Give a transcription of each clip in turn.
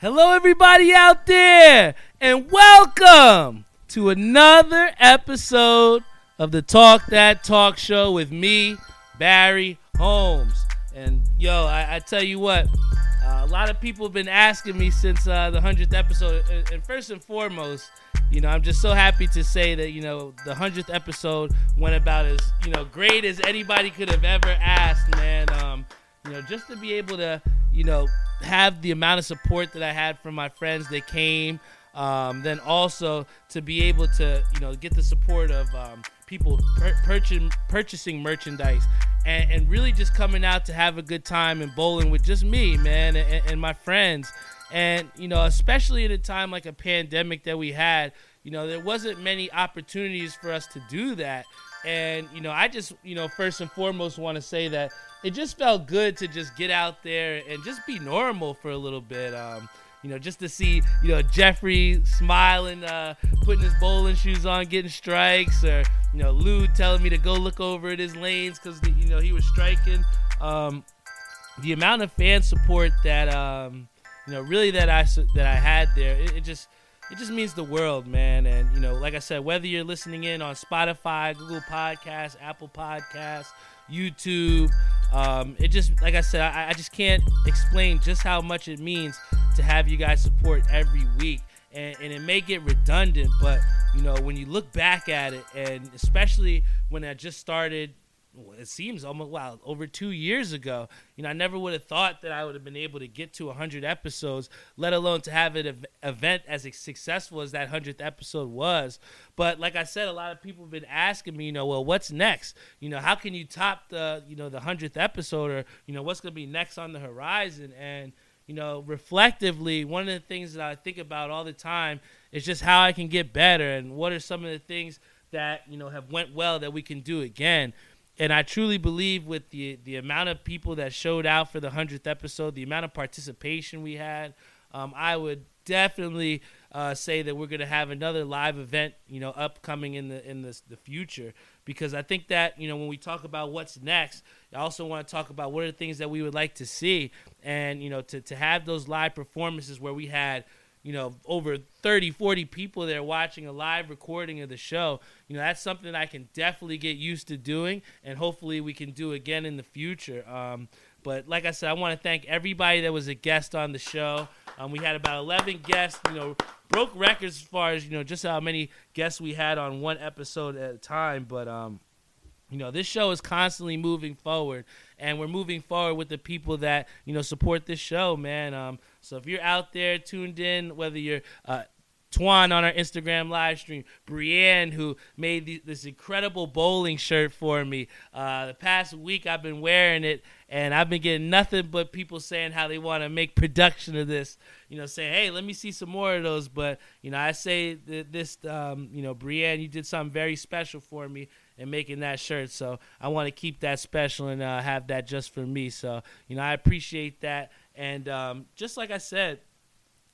Hello, everybody out there, and welcome to another episode of the Talk That Talk Show with me, Barry Holmes. And yo, I, I tell you what, uh, a lot of people have been asking me since uh, the 100th episode. And, first and foremost, you know, I'm just so happy to say that, you know, the 100th episode went about as, you know, great as anybody could have ever asked, man. Um, you know, just to be able to, you know, have the amount of support that I had from my friends that came. Um, then also to be able to, you know, get the support of um, people pur- purchasing, purchasing merchandise and, and, really just coming out to have a good time and bowling with just me, man, and, and my friends. And, you know, especially at a time like a pandemic that we had, you know, there wasn't many opportunities for us to do that. And, you know, I just, you know, first and foremost want to say that it just felt good to just get out there and just be normal for a little bit. Um, you know, just to see, you know, Jeffrey smiling, uh, putting his bowling shoes on, getting strikes, or, you know, Lou telling me to go look over at his lanes because, you know, he was striking. Um, the amount of fan support that, um, you know, really that I, that I had there, it, it just, it just means the world, man. And, you know, like I said, whether you're listening in on Spotify, Google Podcasts, Apple Podcasts, YouTube, um, it just, like I said, I, I just can't explain just how much it means to have you guys support every week. And, and, it may get redundant, but you know when you look back at it, and especially when I just started it seems almost wow over two years ago you know i never would have thought that i would have been able to get to 100 episodes let alone to have an event as successful as that 100th episode was. But like i said a lot of people have been asking me you know well what's next? You know how can you top the you know the 100th episode or you know what's going to be next on the horizon? And you know reflectively one of the things that i think about all the time is just how i can get better and what are some of the things that you know have went well that we can do again and I truly believe with the the amount of people that showed out for the hundredth episode, the amount of participation we had, um, I would definitely uh, say that we're going to have another live event, you know, upcoming in the in the, the future. Because I think that you know when we talk about what's next, I also want to talk about what are the things that we would like to see, and you know, to to have those live performances where we had you know, over 30, 40 people there watching a live recording of the show. You know, that's something I can definitely get used to doing, and hopefully we can do again in the future. Um, but like I said, I want to thank everybody that was a guest on the show. Um, we had about 11 guests, you know, broke records as far as, you know, just how many guests we had on one episode at a time. But, um, you know, this show is constantly moving forward, and we're moving forward with the people that, you know, support this show, man. Um, so if you're out there tuned in, whether you're uh, Twan on our Instagram live stream, Brienne who made the, this incredible bowling shirt for me. Uh, the past week I've been wearing it, and I've been getting nothing but people saying how they want to make production of this. You know, saying, "Hey, let me see some more of those." But you know, I say that this, um, you know, Brienne, you did something very special for me in making that shirt. So I want to keep that special and uh, have that just for me. So you know, I appreciate that. And um, just like I said,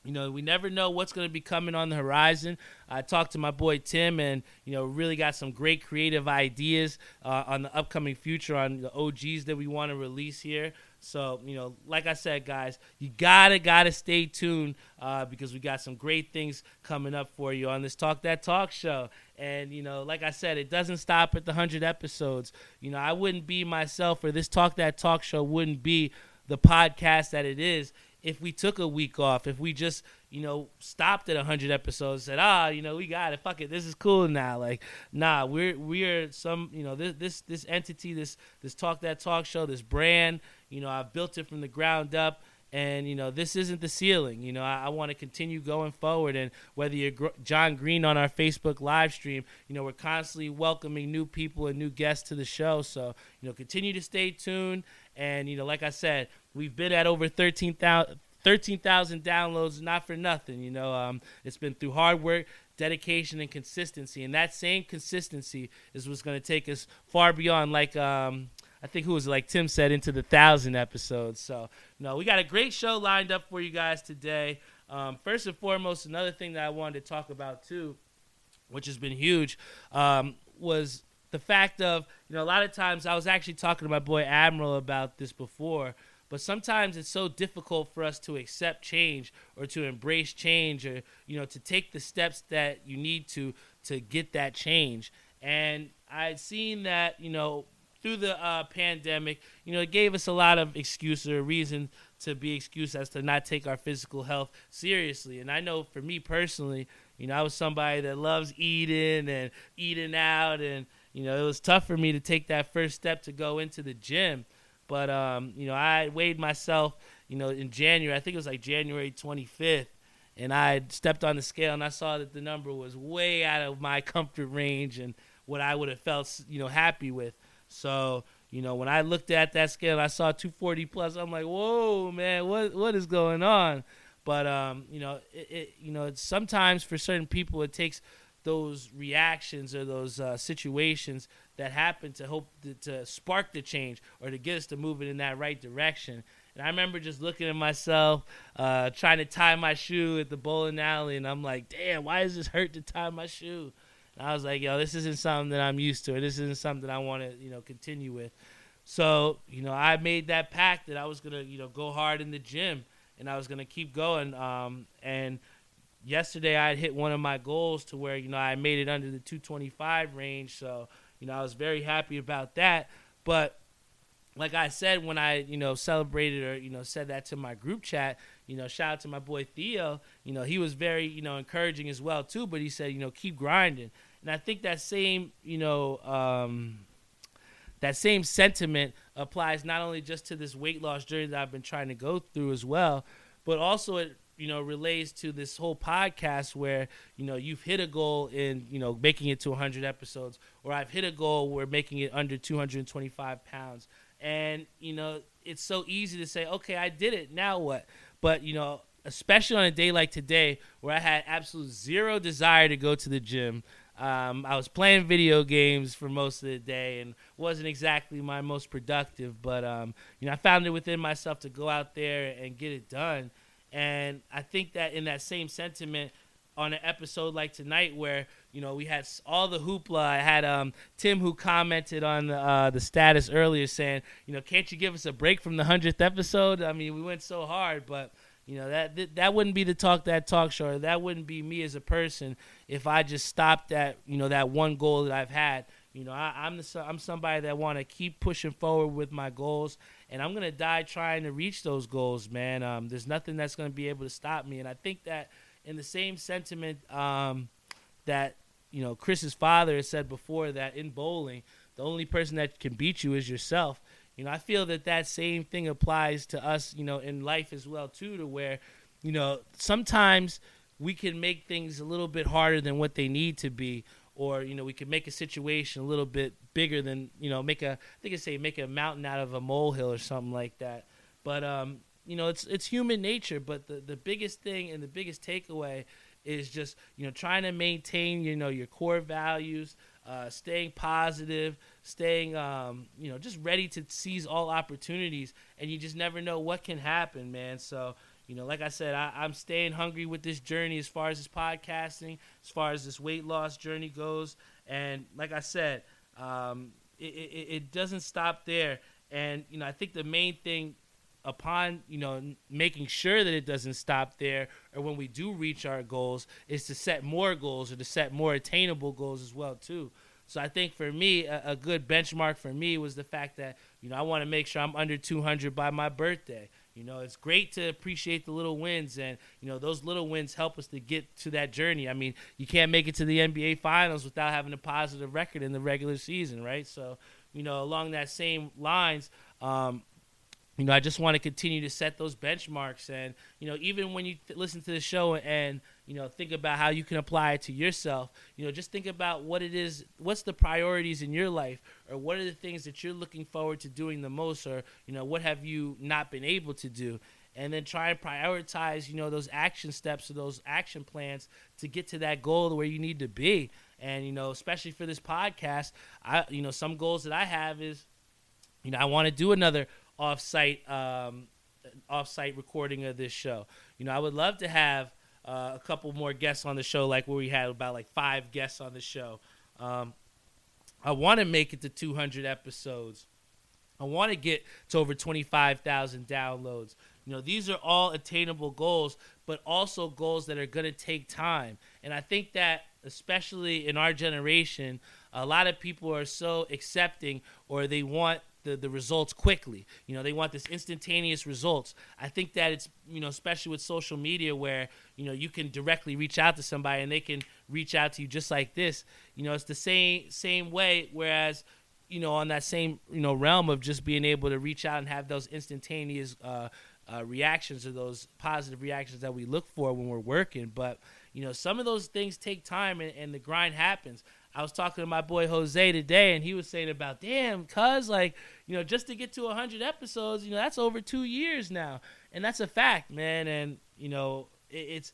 you know, we never know what's going to be coming on the horizon. I talked to my boy Tim, and you know, really got some great creative ideas uh, on the upcoming future on the OGs that we want to release here. So, you know, like I said, guys, you gotta gotta stay tuned uh, because we got some great things coming up for you on this Talk That Talk show. And you know, like I said, it doesn't stop at the hundred episodes. You know, I wouldn't be myself, or this Talk That Talk show wouldn't be the podcast that it is if we took a week off, if we just, you know, stopped at 100 episodes, said, ah, you know, we got it, fuck it, this is cool now. Like, nah, we're we're some, you know, this this this entity, this this talk that talk show, this brand, you know, I've built it from the ground up. And you know this isn't the ceiling. You know I, I want to continue going forward. And whether you're Gr- John Green on our Facebook live stream, you know we're constantly welcoming new people and new guests to the show. So you know continue to stay tuned and you know, like I said, we've been at over 13,000 13, downloads, not for nothing. You know, um, it's been through hard work, dedication, and consistency. And that same consistency is what's going to take us far beyond, like um, I think who was it, like Tim said, into the thousand episodes. So, no, we got a great show lined up for you guys today. Um, first and foremost, another thing that I wanted to talk about too, which has been huge, um, was the fact of you know a lot of times I was actually talking to my boy Admiral about this before, but sometimes it's so difficult for us to accept change or to embrace change or you know to take the steps that you need to to get that change. And i'd seen that you know through the uh, pandemic you know it gave us a lot of excuses or reason to be excused as to not take our physical health seriously. And i know for me personally you know i was somebody that loves eating and eating out and you know it was tough for me to take that first step to go into the gym but um, you know, I weighed myself, you know, in January. I think it was like January 25th, and I stepped on the scale and I saw that the number was way out of my comfort range and what I would have felt, you know, happy with. So, you know, when I looked at that scale and I saw 240 plus, I'm like, whoa, man, what what is going on? But um, you know, it, it you know, sometimes for certain people it takes those reactions or those uh, situations that happen to hope to, to, spark the change or to get us to move it in that right direction. And I remember just looking at myself, uh, trying to tie my shoe at the bowling alley, and I'm like, damn, why does this hurt to tie my shoe? And I was like, yo, this isn't something that I'm used to, or this isn't something I want to, you know, continue with. So, you know, I made that pact that I was gonna, you know, go hard in the gym, and I was gonna keep going. Um, and yesterday I had hit one of my goals to where you know I made it under the 225 range. So you know I was very happy about that. But like I said when I you know celebrated or you know said that to my group chat, you know shout out to my boy Theo. You know he was very you know encouraging as well too. But he said you know keep grinding, and I think that same you know. Um, that same sentiment applies not only just to this weight loss journey that I've been trying to go through as well, but also it you know relates to this whole podcast where you know you've hit a goal in you know making it to 100 episodes or i've hit a goal where making it under 225 pounds. And you know it's so easy to say okay i did it. Now what? But you know especially on a day like today where i had absolute zero desire to go to the gym um, I was playing video games for most of the day and wasn't exactly my most productive, but um, you know I found it within myself to go out there and get it done. And I think that in that same sentiment, on an episode like tonight where you know we had all the hoopla. I had um, Tim who commented on the, uh, the status earlier saying, you know, can't you give us a break from the hundredth episode? I mean, we went so hard, but you know that that wouldn't be the talk that talk show. That wouldn't be me as a person if I just stopped at you know that one goal that I've had. You know, I, am the, I'm somebody that want to keep pushing forward with my goals and I'm gonna die trying to reach those goals, man. Um, there's nothing that's gonna be able to stop me, and I think that in the same sentiment um, that you know Chris's father has said before that in bowling, the only person that can beat you is yourself. You know, I feel that that same thing applies to us, you know, in life as well too, to where, you know, sometimes we can make things a little bit harder than what they need to be, or you know we could make a situation a little bit bigger than you know make a I think I say make a mountain out of a molehill or something like that. But um, you know it's it's human nature. But the the biggest thing and the biggest takeaway is just you know trying to maintain you know your core values, uh, staying positive, staying um, you know just ready to seize all opportunities, and you just never know what can happen, man. So you know, like I said, I, I'm staying hungry with this journey as far as this podcasting, as far as this weight loss journey goes. And like I said, um, it, it, it doesn't stop there. And, you know, I think the main thing upon, you know, making sure that it doesn't stop there or when we do reach our goals is to set more goals or to set more attainable goals as well, too. So I think for me, a, a good benchmark for me was the fact that, you know, I want to make sure I'm under 200 by my birthday. You know, it's great to appreciate the little wins, and you know those little wins help us to get to that journey. I mean, you can't make it to the NBA Finals without having a positive record in the regular season, right? So, you know, along that same lines, um, you know, I just want to continue to set those benchmarks. And, you know, even when you th- listen to the show and, you know, think about how you can apply it to yourself, you know, just think about what it is, what's the priorities in your life, or what are the things that you're looking forward to doing the most, or, you know, what have you not been able to do? And then try and prioritize, you know, those action steps or those action plans to get to that goal where you need to be. And, you know, especially for this podcast, I, you know, some goals that I have is, you know, I want to do another off-site um, off-site recording of this show. You know, I would love to have uh, a couple more guests on the show, like where we had about like five guests on the show. Um, I want to make it to 200 episodes, I want to get to over 25,000 downloads. You know, these are all attainable goals, but also goals that are going to take time. And I think that, especially in our generation, a lot of people are so accepting or they want the, the results quickly. You know, they want this instantaneous results. I think that it's, you know, especially with social media where, you know, you can directly reach out to somebody and they can reach out to you just like this. You know, it's the same same way whereas you know, on that same you know realm of just being able to reach out and have those instantaneous uh, uh, reactions or those positive reactions that we look for when we're working. But you know, some of those things take time, and, and the grind happens. I was talking to my boy Jose today, and he was saying about, damn, cuz, like, you know, just to get to 100 episodes, you know, that's over two years now. And that's a fact, man. And, you know, it, it's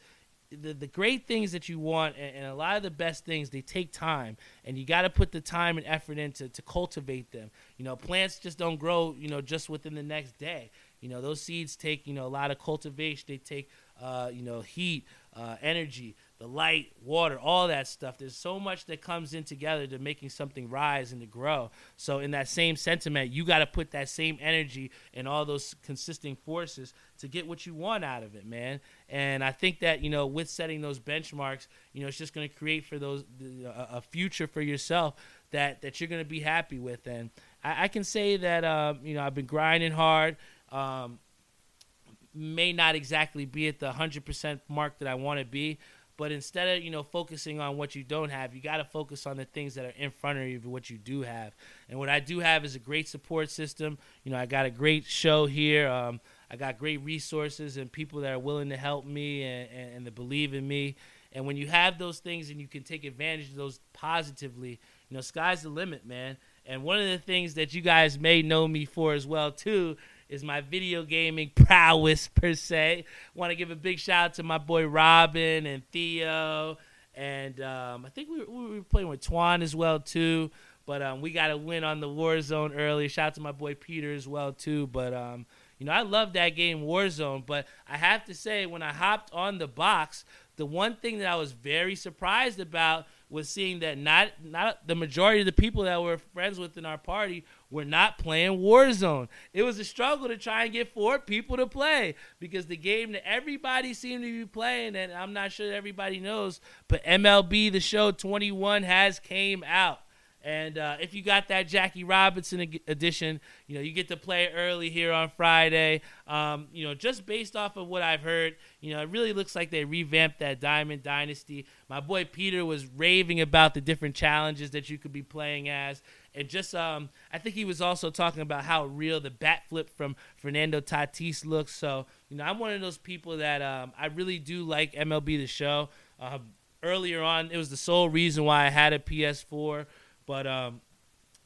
the, the great things that you want and, and, a lot of the best things they take time and you got to put the time and effort into to cultivate them you know plants just don't grow you know just within the next day you know those seeds take you know a lot of cultivation they take uh, you know heat uh, energy the light, water, all that stuff. There's so much that comes in together to making something rise and to grow. So, in that same sentiment, you got to put that same energy and all those consisting forces to get what you want out of it, man. And I think that you know, with setting those benchmarks, you know, it's just going to create for those a future for yourself that that you're going to be happy with. And I, I can say that um, you know I've been grinding hard. Um, may not exactly be at the 100% mark that I want to be, but instead of you know focusing on what you don't have, you got to focus on the things that are in front of you, what you do have. And what I do have is a great support system. You know, I got a great show here. Um, I got great resources and people that are willing to help me and, and, and to believe in me. And when you have those things and you can take advantage of those positively, you know, sky's the limit, man. And one of the things that you guys may know me for as well too is my video gaming prowess per se. Want to give a big shout out to my boy Robin and Theo, and um, I think we, we were playing with Twan as well too. But um, we got a win on the Warzone early. Shout out to my boy Peter as well too. But um, you know, I love that game Warzone. But I have to say, when I hopped on the box, the one thing that I was very surprised about was seeing that not not the majority of the people that were friends with in our party were not playing Warzone. It was a struggle to try and get four people to play because the game that everybody seemed to be playing, and I'm not sure everybody knows, but MLB The Show 21 has came out. And uh, if you got that Jackie Robinson edition, you know you get to play early here on Friday. Um, you know, just based off of what I've heard, you know, it really looks like they revamped that Diamond Dynasty. My boy Peter was raving about the different challenges that you could be playing as, and just um, I think he was also talking about how real the bat flip from Fernando Tatis looks. So you know, I'm one of those people that um, I really do like MLB the Show. Uh, earlier on, it was the sole reason why I had a PS4. But um,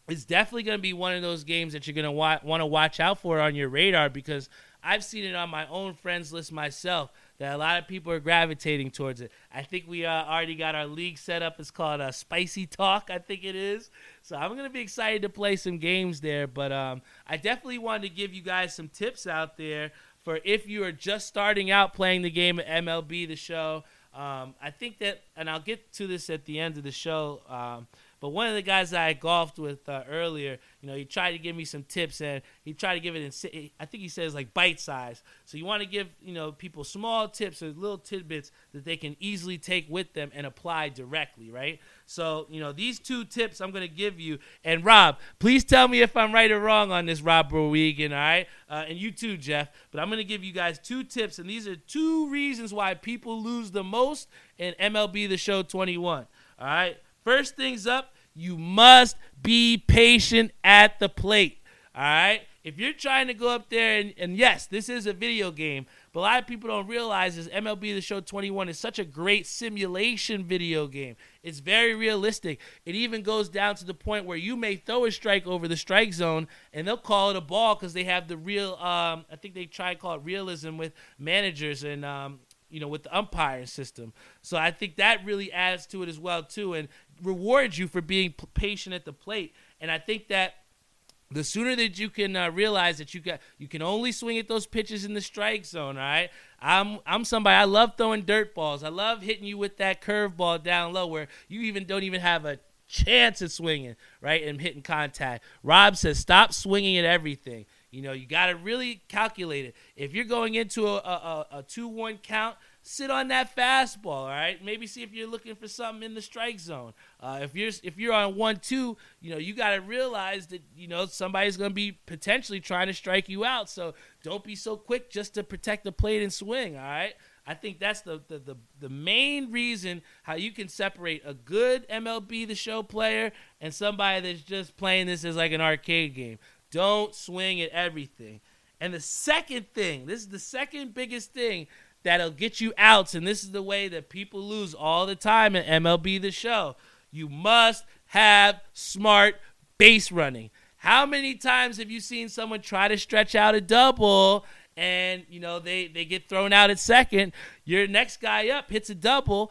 it's definitely going to be one of those games that you're going to wa- want to watch out for on your radar because I've seen it on my own friends list myself that a lot of people are gravitating towards it. I think we uh, already got our league set up. It's called uh, Spicy Talk, I think it is. So I'm going to be excited to play some games there. But um, I definitely wanted to give you guys some tips out there for if you are just starting out playing the game at MLB The Show. Um, I think that, and I'll get to this at the end of the show. Um, but one of the guys that I golfed with uh, earlier, you know, he tried to give me some tips, and he tried to give it in. I think he says like bite size. So you want to give you know people small tips or little tidbits that they can easily take with them and apply directly, right? So you know these two tips I'm going to give you. And Rob, please tell me if I'm right or wrong on this, Rob Berwigan, all right? Uh, and you too, Jeff. But I'm going to give you guys two tips, and these are two reasons why people lose the most in MLB The Show 21. All right. First things up, you must be patient at the plate. All right? If you're trying to go up there, and, and, yes, this is a video game, but a lot of people don't realize is MLB The Show 21 is such a great simulation video game. It's very realistic. It even goes down to the point where you may throw a strike over the strike zone, and they'll call it a ball because they have the real. Um, I think they try to call it realism with managers and um, you know, with the umpiring system. So I think that really adds to it as well too, and rewards you for being patient at the plate. And I think that the sooner that you can uh, realize that you got you can only swing at those pitches in the strike zone. All right, I'm I'm somebody I love throwing dirt balls. I love hitting you with that curveball down low where you even don't even have a chance at swinging, right, and hitting contact. Rob says stop swinging at everything. You know, you got to really calculate it. If you're going into a, a, a 2 1 count, sit on that fastball, all right? Maybe see if you're looking for something in the strike zone. Uh, if you're if you're on one two, you know you got to realize that you know somebody's going to be potentially trying to strike you out. So don't be so quick just to protect the plate and swing. All right. I think that's the, the, the, the, main reason how you can separate a good MLB The Show player and somebody that's just playing this as like an arcade game. Don't swing at everything. And the second thing, this is the second biggest thing that'll get you outs, and this is the way that people lose all the time in MLB The Show. You must have smart base running. How many times have you seen someone try to stretch out a double and you know they they get thrown out at second. Your next guy up hits a double.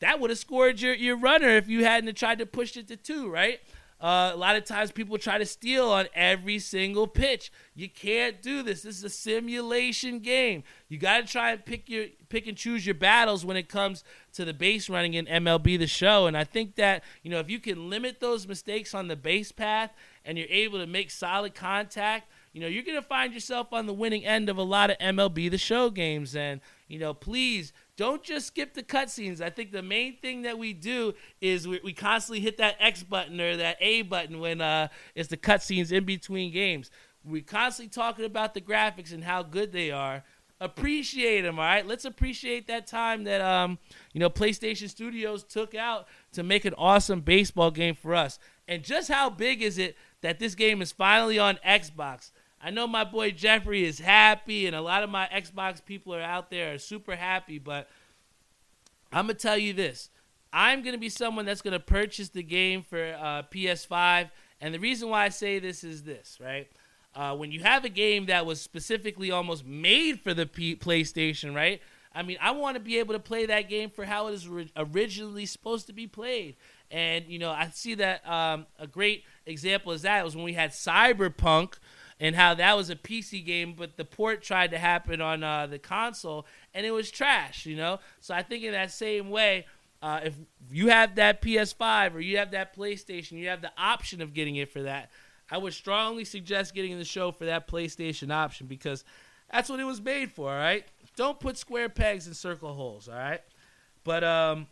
That would have scored your, your runner if you hadn't tried to push it to two, right? Uh, a lot of times people try to steal on every single pitch. You can't do this. This is a simulation game. You got to try and pick your pick and choose your battles when it comes to the base running in MLB the show. And I think that, you know, if you can limit those mistakes on the base path and you're able to make solid contact, you know, you're going to find yourself on the winning end of a lot of MLB The Show games. And, you know, please don't just skip the cutscenes. I think the main thing that we do is we, we constantly hit that X button or that A button when uh, it's the cutscenes in between games. We're constantly talking about the graphics and how good they are. Appreciate them, all right? Let's appreciate that time that um, you know PlayStation Studios took out to make an awesome baseball game for us. And just how big is it that this game is finally on Xbox? I know my boy Jeffrey is happy, and a lot of my Xbox people are out there are super happy, but I'm to tell you this. I'm going to be someone that's going to purchase the game for uh, PS5. And the reason why I say this is this, right? Uh, when you have a game that was specifically almost made for the P- PlayStation, right? I mean, I want to be able to play that game for how it is ri- originally supposed to be played. And, you know, I see that um, a great example is that was when we had Cyberpunk, and how that was a PC game, but the port tried to happen on uh, the console and it was trash, you know? So I think in that same way, uh, if you have that PS5 or you have that PlayStation, you have the option of getting it for that. I would strongly suggest getting the show for that PlayStation option because that's what it was made for, all right? Don't put square pegs in circle holes, all right? But um,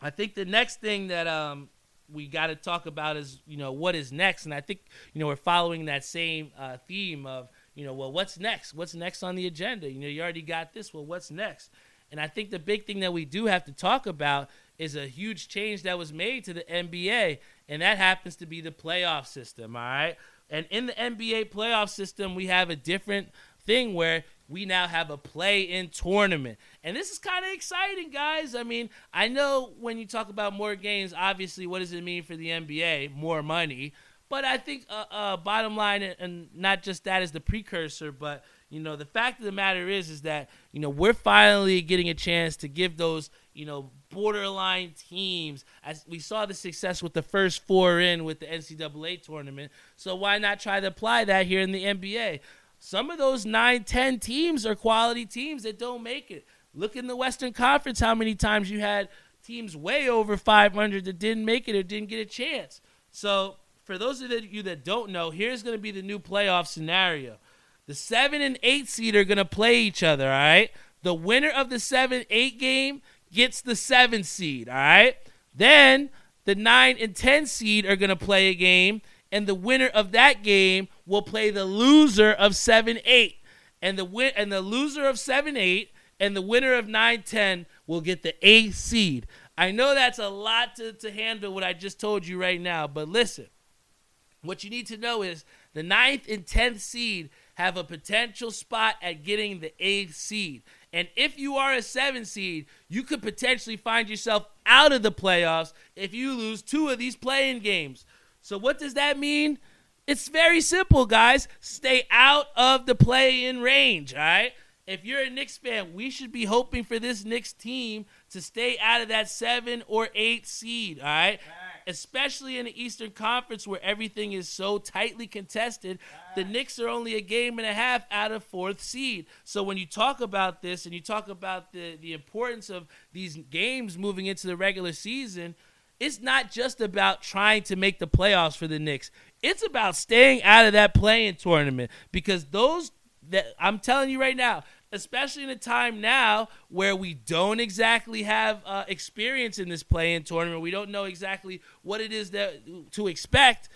I think the next thing that um, we got to talk about is you know what is next, and I think you know we're following that same uh, theme of you know well what's next? What's next on the agenda? You know you already got this. Well, what's next? And I think the big thing that we do have to talk about is a huge change that was made to the NBA, and that happens to be the playoff system. All right, and in the NBA playoff system, we have a different thing where we now have a play in tournament. And this is kind of exciting, guys. I mean, I know when you talk about more games, obviously, what does it mean for the NBA? More money. But I think, uh, uh, bottom line, and not just that is the precursor, but you know, the fact of the matter is, is that you know we're finally getting a chance to give those you know borderline teams. As we saw the success with the first four in with the NCAA tournament, so why not try to apply that here in the NBA? Some of those 9, 10 teams are quality teams that don't make it. Look in the Western Conference how many times you had teams way over 500 that didn't make it or didn't get a chance. So, for those of you that don't know, here's going to be the new playoff scenario. The 7 and 8 seed are going to play each other, all right? The winner of the 7 8 game gets the 7 seed, all right? Then the 9 and 10 seed are going to play a game and the winner of that game will play the loser of 7 8. And the win- and the loser of 7 8 and the winner of 9 10 will get the A seed. I know that's a lot to, to handle what I just told you right now, but listen. What you need to know is the ninth and 10th seed have a potential spot at getting the eighth seed. And if you are a seven seed, you could potentially find yourself out of the playoffs if you lose two of these play in games. So what does that mean? It's very simple, guys. Stay out of the play in range, all right? If you're a Knicks fan, we should be hoping for this Knicks team to stay out of that seven or eight seed, all right? Especially in the Eastern Conference where everything is so tightly contested. The Knicks are only a game and a half out of fourth seed. So when you talk about this and you talk about the, the importance of these games moving into the regular season – it's not just about trying to make the playoffs for the Knicks. It's about staying out of that play in tournament because those that I'm telling you right now, especially in a time now where we don't exactly have uh, experience in this play in tournament, we don't know exactly what it is that to expect.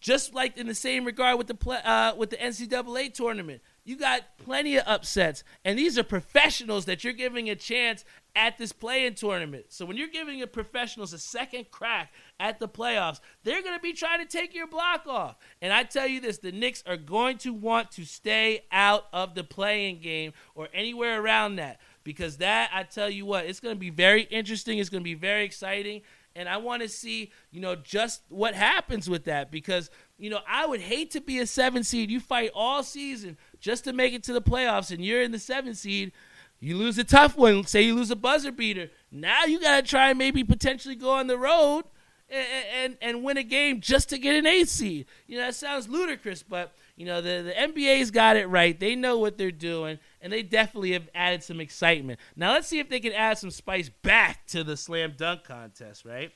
Just like in the same regard with the play, uh, with the NCAA tournament, you got plenty of upsets, and these are professionals that you're giving a chance at this play in tournament. So when you're giving your professionals a second crack at the playoffs, they're going to be trying to take your block off. And I tell you this, the Knicks are going to want to stay out of the play in game or anywhere around that because that I tell you what, it's going to be very interesting, it's going to be very exciting. And I want to see, you know, just what happens with that because, you know, I would hate to be a seven seed. You fight all season just to make it to the playoffs, and you're in the seven seed you lose a tough one. Say you lose a buzzer beater. Now you got to try and maybe potentially go on the road and, and, and win a game just to get an eight seed. You know, that sounds ludicrous, but, you know, the, the NBA's got it right. They know what they're doing, and they definitely have added some excitement. Now, let's see if they can add some spice back to the slam dunk contest, right?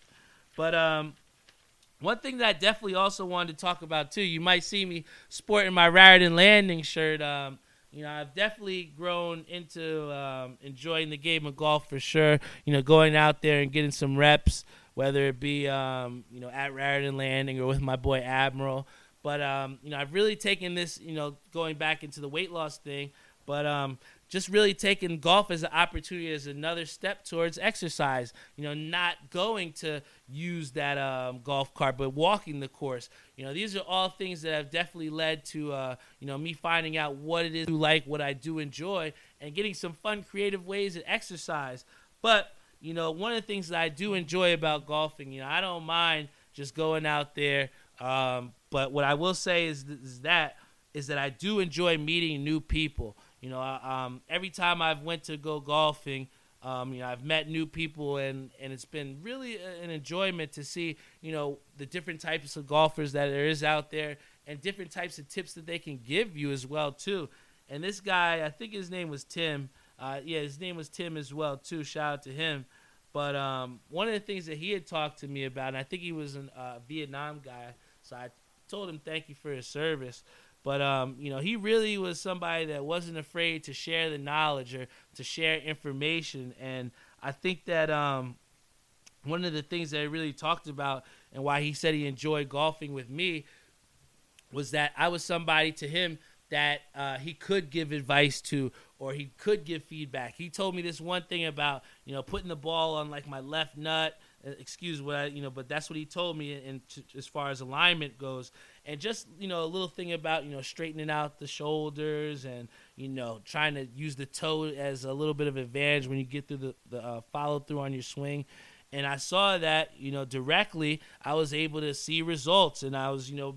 But, um, one thing that I definitely also wanted to talk about too, you might see me sporting my Raritan Landing shirt. Um, you know, I've definitely grown into um, enjoying the game of golf for sure. You know, going out there and getting some reps, whether it be um, you know at Raritan Landing or with my boy Admiral. But um, you know, I've really taken this, you know, going back into the weight loss thing. But um, just really taking golf as an opportunity as another step towards exercise. You know, not going to use that um, golf cart, but walking the course. You know, these are all things that have definitely led to uh, you know me finding out what it is to like, what I do enjoy, and getting some fun, creative ways to exercise. But you know, one of the things that I do enjoy about golfing, you know, I don't mind just going out there. Um, but what I will say is, is that is that I do enjoy meeting new people. You know, um, every time I've went to go golfing, um, you know, I've met new people, and and it's been really an enjoyment to see, you know, the different types of golfers that there is out there, and different types of tips that they can give you as well too. And this guy, I think his name was Tim. Uh, yeah, his name was Tim as well too. Shout out to him. But um, one of the things that he had talked to me about, and I think he was a uh, Vietnam guy, so I told him thank you for his service. But um, you know, he really was somebody that wasn't afraid to share the knowledge or to share information. And I think that um, one of the things that he really talked about and why he said he enjoyed golfing with me was that I was somebody to him that uh, he could give advice to or he could give feedback. He told me this one thing about you know putting the ball on like my left nut. Excuse what I you know, but that's what he told me. And as far as alignment goes, and just you know a little thing about you know straightening out the shoulders and you know trying to use the toe as a little bit of advantage when you get through the, the uh, follow through on your swing and i saw that you know directly i was able to see results and i was you know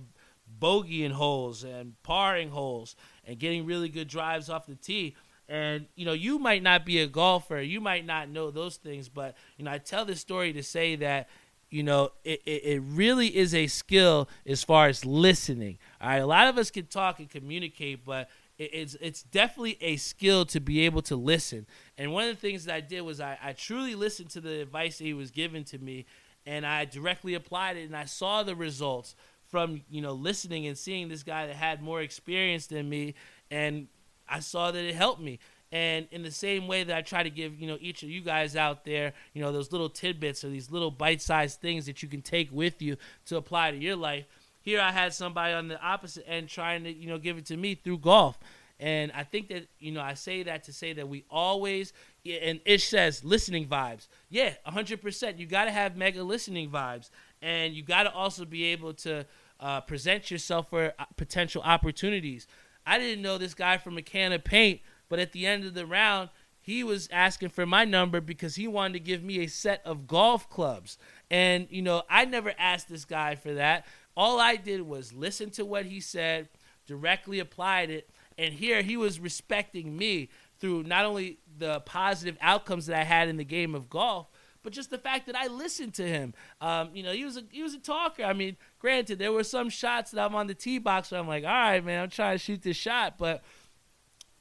bogeying holes and parring holes and getting really good drives off the tee and you know you might not be a golfer you might not know those things but you know i tell this story to say that you know, it, it, it, really is a skill as far as listening. All right, a lot of us can talk and communicate, but it, it's it's definitely a skill to be able to listen. And one of the things that I did was I, I truly listened to the advice that he was given to me, and I directly applied it, and I saw the results from you know listening and seeing this guy that had more experience than me, and I saw that it helped me. And in the same way that I try to give, you know, each of you guys out there, you know, those little tidbits or these little bite-sized things that you can take with you to apply to your life. Here I had somebody on the opposite end trying to, you know, give it to me through golf. And I think that, you know, I say that to say that we always, and Ish says listening vibes. Yeah, 100%. You got to have mega listening vibes. And you got to also be able to uh, present yourself for uh, potential opportunities. I didn't know this guy from a can of paint but at the end of the round, he was asking for my number because he wanted to give me a set of golf clubs. And, you know, I never asked this guy for that. All I did was listen to what he said, directly applied it, and here he was respecting me through not only the positive outcomes that I had in the game of golf, but just the fact that I listened to him. Um, you know, he was a he was a talker. I mean, granted, there were some shots that I'm on the tee box where I'm like, all right, man, I'm trying to shoot this shot, but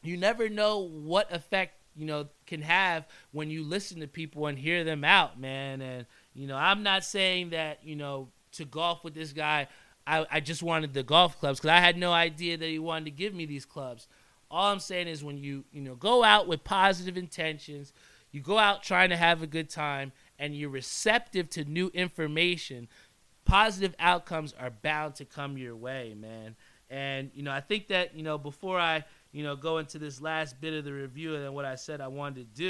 you never know what effect you know can have when you listen to people and hear them out, man. And you know, I'm not saying that you know to golf with this guy. I, I just wanted the golf clubs because I had no idea that he wanted to give me these clubs. All I'm saying is when you you know go out with positive intentions, you go out trying to have a good time, and you're receptive to new information, positive outcomes are bound to come your way, man. And you know, I think that you know before I you know go into this last bit of the review and what I said I wanted to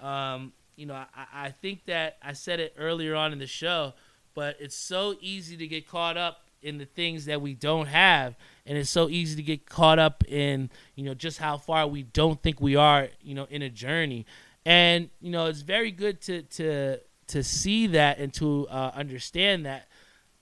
do, um, you know, I, I think that I said it earlier on in the show, but it's so easy to get caught up in the things that we don't have and it's so easy to get caught up in you know just how far we don't think we are you know in a journey and you know it's very good to to to see that and to uh, understand that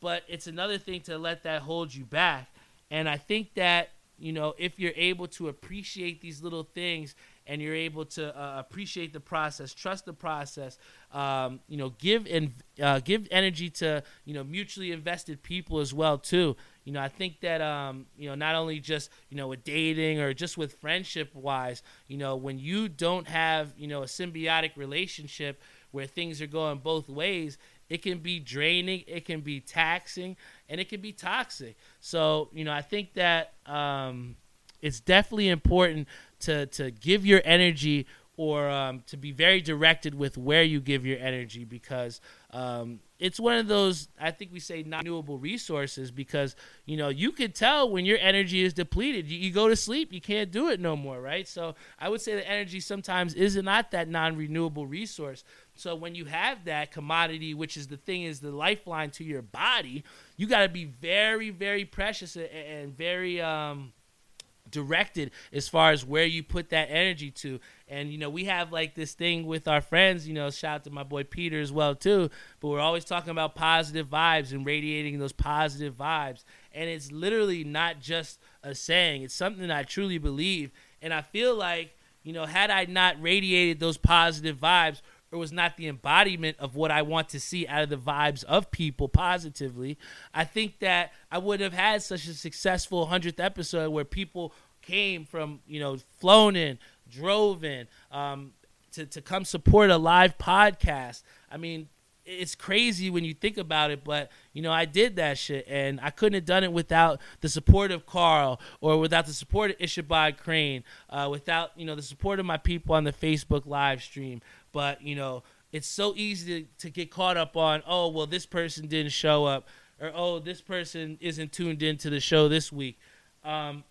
but it's another thing to let that hold you back and i think that you know if you're able to appreciate these little things and you're able to uh, appreciate the process, trust the process, um, you know, give and uh, give energy to you know mutually invested people as well too. You know, I think that um, you know not only just you know with dating or just with friendship wise, you know, when you don't have you know a symbiotic relationship where things are going both ways, it can be draining, it can be taxing, and it can be toxic. So you know, I think that. Um, it's definitely important to to give your energy or um, to be very directed with where you give your energy because um, it's one of those I think we say non renewable resources because you know you can tell when your energy is depleted. You, you, go to sleep, you can't do it no more, right? So I would say that energy sometimes is not that non renewable resource. So when you have that commodity, which is the thing is the lifeline to your body, you got to be very very precious and, and very um, directed as far as where you put that energy to. And you know, we have like this thing with our friends, you know, shout out to my boy Peter as well too, but we're always talking about positive vibes and radiating those positive vibes. And it's literally not just a saying, it's something I truly believe. And I feel like, you know, had I not radiated those positive vibes or was not the embodiment of what I want to see out of the vibes of people positively, I think that I would have had such a successful 100th episode where people came from, you know, flown in, drove in um, to, to come support a live podcast. I mean, it's crazy when you think about it, but you know, I did that shit and I couldn't have done it without the support of Carl or without the support of Ishabad Crane, uh, without, you know, the support of my people on the Facebook live stream, but you know, it's so easy to, to get caught up on, oh, well, this person didn't show up, or oh, this person isn't tuned into the show this week. Um,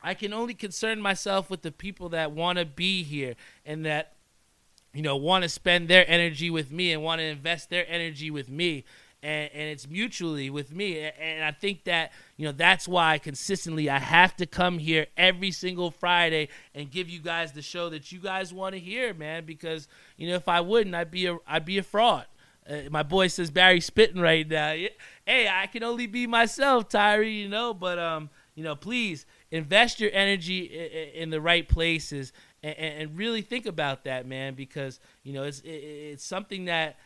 I can only concern myself with the people that want to be here and that you know want to spend their energy with me and want to invest their energy with me and, and it's mutually with me. And i think that you know that's why consistently i have to come here every single friday and give you guys the show that you guys want to hear man because you know if i wouldn't i'd be a i'd be a fraud. Uh, my boy says barry spitting right now. Hey i can only be myself tyree you know but um you know please invest your energy in the right places and, and really think about that, man, because you know it's it's something that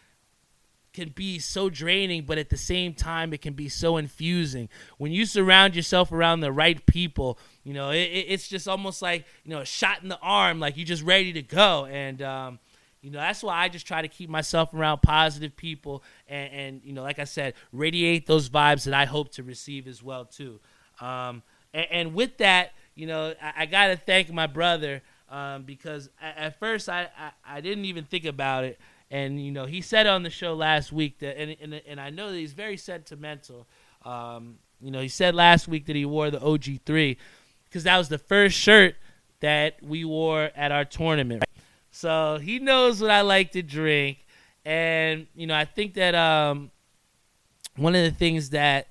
can be so draining, but at the same time, it can be so infusing. When you surround yourself around the right people, you know, it, it's just almost like, you know, a shot in the arm, like you're just ready to go. And, um, you know, that's why I just try to keep myself around positive people and, and, you know, like I said, radiate those vibes that I hope to receive as well, too. Um, and, and, with that, you know, I, I got to thank my brother um, because at, at first I, I, I, didn't even think about it. And, you know, he said on the show last week that, and, and, and I know that he's very sentimental. Um, you know, he said last week that he wore the OG3 because that was the first shirt that we wore at our tournament. So he knows what I like to drink. And, you know, I think that um, one of the things that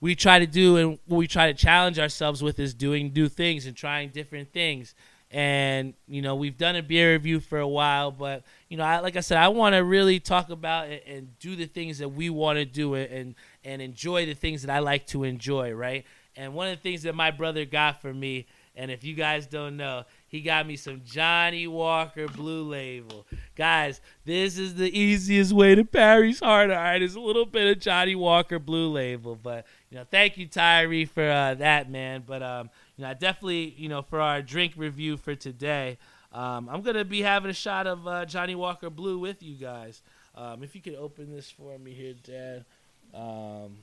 we try to do and we try to challenge ourselves with is doing new things and trying different things. And you know we've done a beer review for a while, but you know, I, like I said, I want to really talk about it and do the things that we want to do and and enjoy the things that I like to enjoy, right? And one of the things that my brother got for me, and if you guys don't know, he got me some Johnnie Walker Blue Label. Guys, this is the easiest way to Barry's Heart. All right, it's a little bit of Johnnie Walker Blue Label, but you know, thank you Tyree for uh, that, man. But um, you know, I definitely, you know, for our drink review for today, um, I'm gonna be having a shot of uh, Johnnie Walker Blue with you guys. Um, if you could open this for me here, Dad. Um,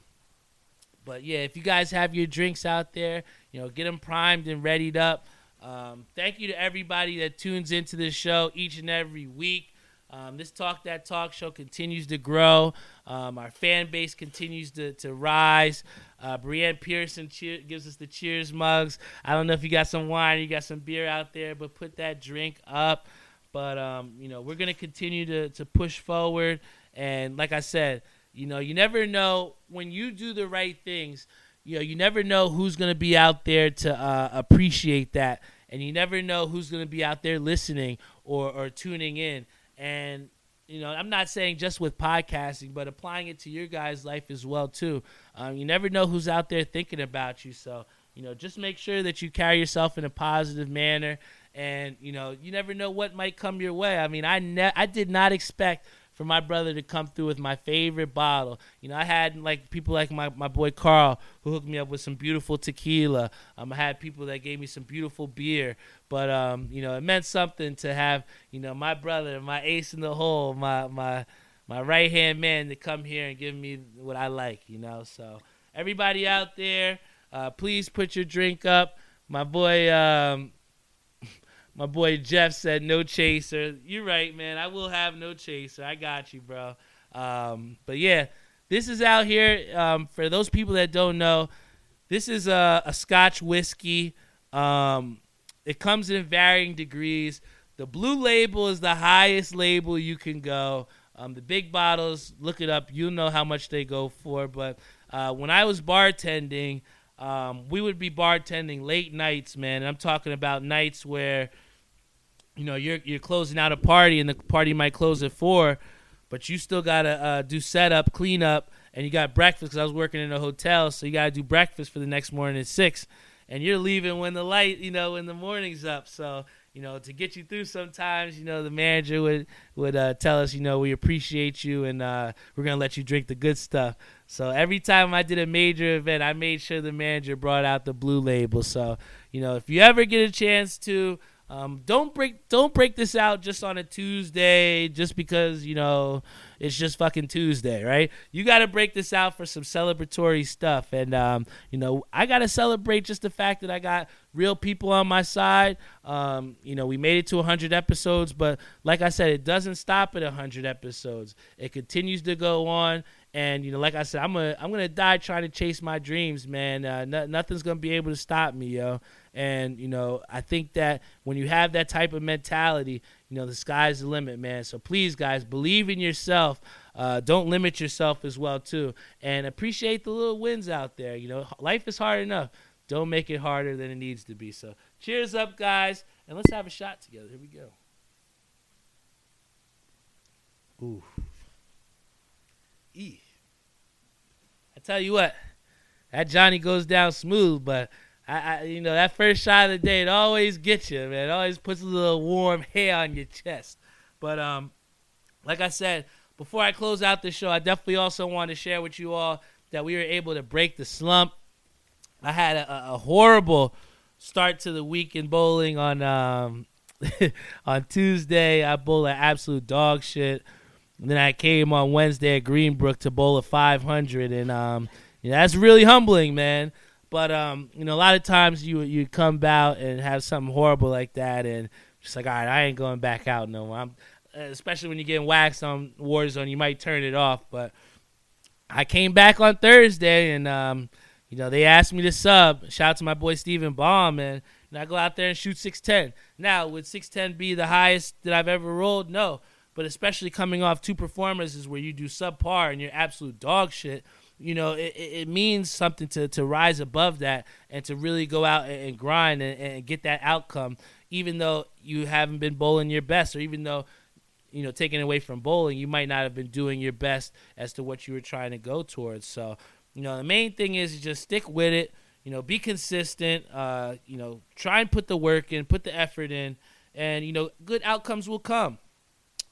but yeah, if you guys have your drinks out there, you know, get them primed and readied up. Um, thank you to everybody that tunes into this show each and every week. Um, this Talk That Talk show continues to grow. Um, our fan base continues to, to rise. Uh, Brienne Pearson cheer, gives us the cheers mugs. I don't know if you got some wine, you got some beer out there, but put that drink up. But um, you know, we're gonna continue to to push forward. And like I said, you know, you never know when you do the right things. You know, you never know who's gonna be out there to uh, appreciate that, and you never know who's gonna be out there listening or or tuning in. And you know, I'm not saying just with podcasting, but applying it to your guys' life as well too. Um, you never know who's out there thinking about you, so you know, just make sure that you carry yourself in a positive manner, and you know, you never know what might come your way. I mean, I ne- I did not expect for my brother to come through with my favorite bottle. You know, I had like people like my, my boy Carl who hooked me up with some beautiful tequila. Um, I had people that gave me some beautiful beer. But um, you know, it meant something to have, you know, my brother, my ace in the hole, my my my right hand man to come here and give me what I like, you know. So everybody out there, uh, please put your drink up. My boy um, my boy Jeff said no chaser. You're right, man. I will have no chaser. I got you, bro. Um, but yeah, this is out here. Um, for those people that don't know, this is a, a Scotch whiskey. Um, it comes in varying degrees. The blue label is the highest label you can go. Um, the big bottles, look it up. You know how much they go for. But uh, when I was bartending, um, we would be bartending late nights, man. And I'm talking about nights where you know you're you're closing out a party and the party might close at four, but you still gotta uh, do setup, cleanup, and you got breakfast. Because I was working in a hotel, so you gotta do breakfast for the next morning at six, and you're leaving when the light, you know, when the morning's up. So you know, to get you through sometimes, you know, the manager would would uh, tell us, you know, we appreciate you and uh, we're gonna let you drink the good stuff. So every time I did a major event, I made sure the manager brought out the blue label. So you know, if you ever get a chance to um, don't break don't break this out just on a Tuesday just because you know it's just fucking Tuesday, right? You got to break this out for some celebratory stuff, and um, you know I got to celebrate just the fact that I got real people on my side. Um, you know we made it to 100 episodes, but like I said, it doesn't stop at 100 episodes. It continues to go on, and you know, like I said, I'm gonna I'm gonna die trying to chase my dreams, man. Uh, no, nothing's gonna be able to stop me, yo. And, you know, I think that when you have that type of mentality, you know, the sky's the limit, man. So please, guys, believe in yourself. Uh, don't limit yourself as well, too. And appreciate the little wins out there. You know, life is hard enough. Don't make it harder than it needs to be. So cheers up, guys. And let's have a shot together. Here we go. Ooh. E. I tell you what, that Johnnie goes down smooth, but I, I, you know, that first shot of the day, it always gets you, man. It always puts a little warm hair on your chest. But um, like I said, before I close out the show, I definitely also want to share with you all that we were able to break the slump. I had a, a horrible start to the week in bowling on um, on Tuesday. I bowled an absolute dog shit. And then I came on Wednesday at Greenbrook to bowl a 500, and um, you know, that's really humbling, man. But um, you know, a lot of times you you come out and have something horrible like that, and just like, all right, I ain't going back out no more. I'm, especially when you're getting waxed on Warzone, you might turn it off. But I came back on Thursday, and um, you know, they asked me to sub. Shout out to my boy Steven Baum, and, and I go out there and shoot 610. Now, would 610 be the highest that I've ever rolled? No. But especially coming off two performances where you do subpar and you're absolute dog shit, you know, it, it means something to, to rise above that and to really go out and, grind and, and get that outcome, even though you haven't been bowling your best, or even though, you know, taking away from bowling, you might not have been doing your best as to what you were trying to go towards. So, you know, the main thing is just stick with it. You know, be consistent. Uh, you know, try and put the work in, put the effort in, and you know, good outcomes will come.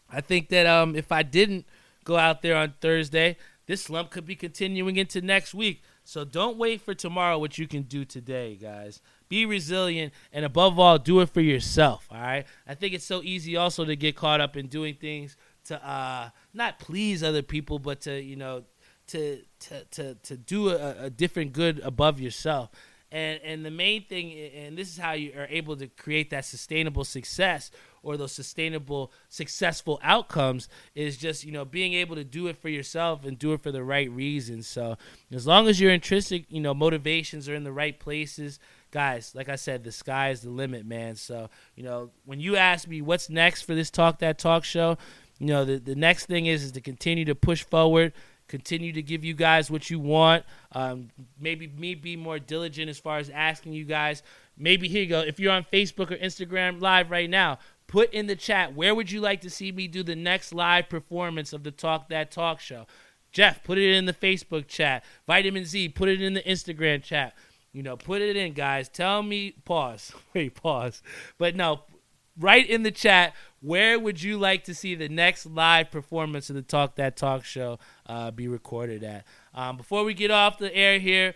I think that um, if I didn't go out there on Thursday, this slump could be continuing into next week. So don't wait for tomorrow what you can do today, guys. Be resilient and above all, do it for yourself. All right. I think it's so easy also to get caught up in doing things to uh, not please other people, but to you know to to to to do a, a different good above yourself. And and the main thing, and this is how you are able to create that sustainable success or those sustainable successful outcomes is just you know being able to do it for yourself and do it for the right reasons. So as long as your intrinsic you know motivations are in the right places guys like i said the sky is the limit man. So you know when you ask me what's next for this talk that talk show you know the, the next thing is is to continue to push forward continue to give you guys what you want. Um, maybe me be more diligent as far as asking you guys. Maybe here you go. If you're on facebook or instagram live right now put in the chat where would you like to see me do the next live performance of the talk that talk show? Jeff put it in the facebook chat. Vitamin z put it in the instagram chat. You know put it in guys. Tell me pause. Wait pause. But no right in the chat where would you like to see the next live performance of the Talk That Talk show uh, be recorded at? Um, before we get off the air here,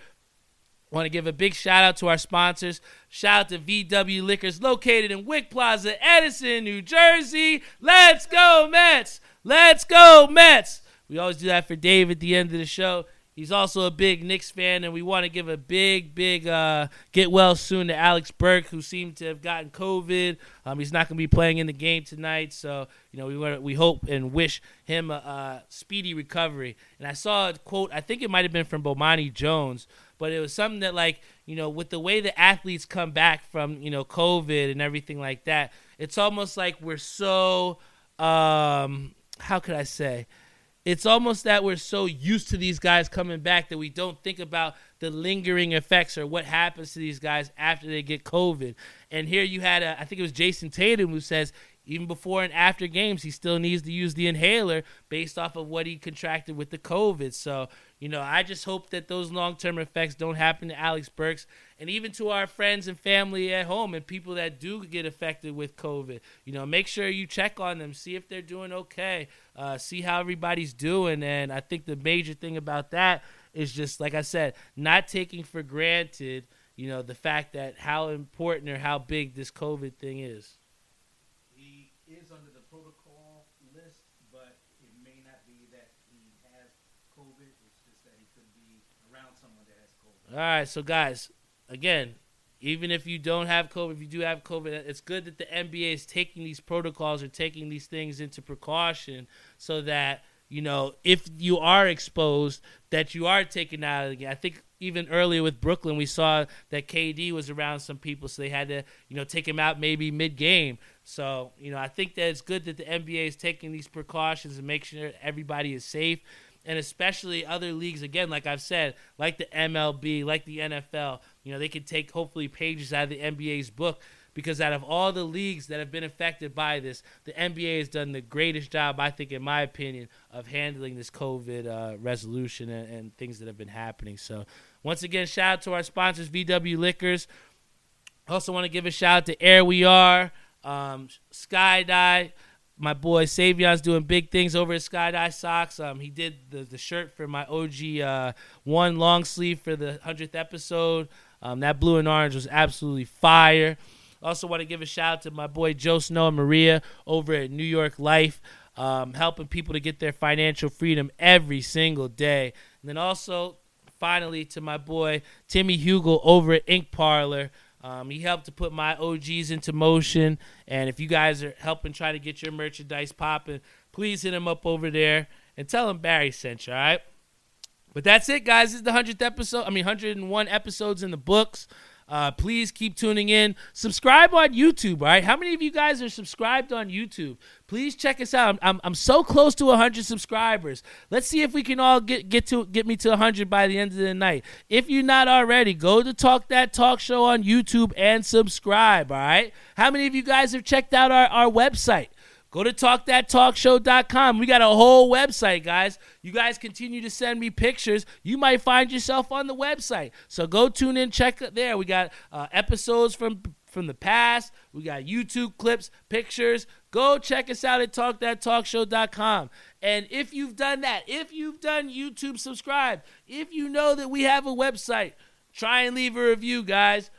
want to give a big shout out to our sponsors. Shout out to VW Liquors, located in Wick Plaza, Edison, New Jersey. Let's go, Mets! Let's go, Mets! We always do that for Dave at the end of the show. He's also a big Knicks fan, and we want to give a big, big uh, get well soon to Alex Burks, who seemed to have gotten COVID. Um, he's not going to be playing in the game tonight, so you know we want we hope and wish him a, a, speedy recovery. And I saw a quote, I think it might have been from Bomani Jones, but it was something that like you know with the way the athletes come back from you know COVID and everything like that, it's almost like we're so um, how could I say? It's almost that we're so used to these guys coming back that we don't think about the lingering effects or what happens to these guys after they get COVID. And here you had, a, I think it was Jayson Tatum who says even before and after games, he still needs to use the inhaler based off of what he contracted with the COVID. So, you know, I just hope that those long term effects don't happen to Alex Burks and even to our friends and family at home and people that do get affected with COVID. You know, make sure you check on them, see if they're doing okay, uh, see how everybody's doing. And I think the major thing about that is just, like I said, not taking for granted, you know, the fact that how important or how big this COVID thing is. He is under the protocol list, but it may not be that he has COVID. It's just that he could be around someone that has COVID. All right, so guys, again, even if you don't have COVID, if you do have COVID, it's good that the NBA is taking these protocols or taking these things into precaution so that you know if you are exposed, that you are taken out of the game. I think even earlier with Brooklyn, we saw that KD was around some people, so they had to you know take him out maybe mid game. So you know I think that it's good that the NBA is taking these precautions and make sure everybody is safe and especially other leagues again like i've said like the mlb like the nfl you know they could take hopefully pages out of the nba's book because out of all the leagues that have been affected by this the nba has done the greatest job i think in my opinion of handling this covid uh, resolution and, and things that have been happening. So once again shout out to our sponsors vw liquors. Also want to give a shout out to air we are um, skydive my boy Savion's doing big things over at Skydye Socks. Um, he did the, the shirt for my OG uh, one long sleeve for the hundredth episode. Um, that blue and orange was absolutely fire. Also, want to give a shout out to my boy Joe Snow and Maria over at New York Life, um, helping people to get their financial freedom every single day. And then also, finally, to my boy Timmy Hugel over at Ink Parlor. Um, he helped to put my OGs into motion. And if you guys are helping try to get your merchandise popping, please hit him up over there and tell him Barry sent you, all right? But that's it, guys. This is the 100th episode. I mean, 101 episodes in the books. Uh, please keep tuning in. Subscribe on YouTube, all right? How many of you guys are subscribed on YouTube? Please check us out. I'm, I'm, I'm so close to 100 subscribers. Let's see if we can all get, get to get me to 100 by the end of the night. If you're not already, go to Talk That Talk Show on YouTube and subscribe, all right? How many of you guys have checked out our, our website? Go to talkthattalkshow.com. We got a whole website, guys. You guys continue to send me pictures. You might find yourself on the website. So go tune in, check it there. We got uh, episodes from from the past. We got YouTube clips, pictures. Go check us out at talkthattalkshow.com. And if you've done that, if you've done YouTube subscribe, if you know that we have a website, try and leave a review, guys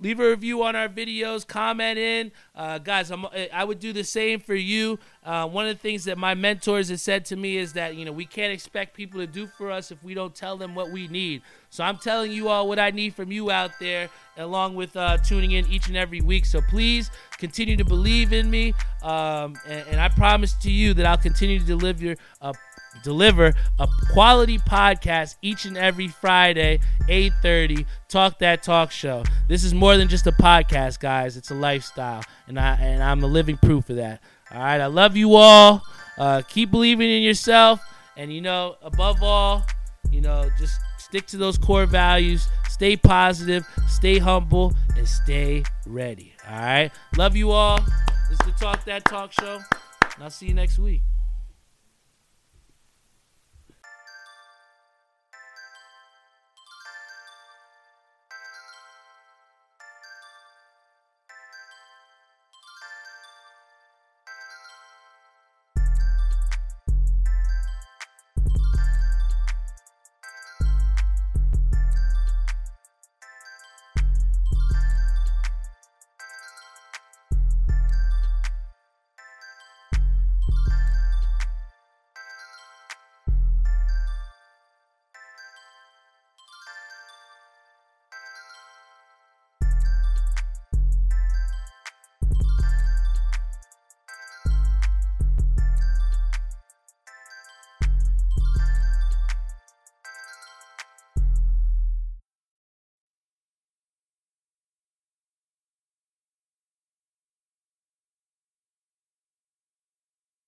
leave a review on our videos, comment in, uh, guys. I'm, I would do the same for you. Uh, one of the things that my mentors have said to me is that you know we can't expect people to do for us if we don't tell them what we need. So I'm telling you all what I need from you out there, along with uh, tuning in each and every week. So please continue to believe in me, um, and, and, I promise to you that I'll continue to deliver a deliver a quality podcast each and every Friday, 8:30. Talk that talk show. This is more than just a podcast, guys. It's a lifestyle, and I and I'm a living proof of that. All right, I love you all. Uh, keep believing in yourself, and you know, above all, you know, just stick to those core values. Stay positive, stay humble, and stay ready. All right, love you all. This is the Talk That Talk Show, and I'll see you next week.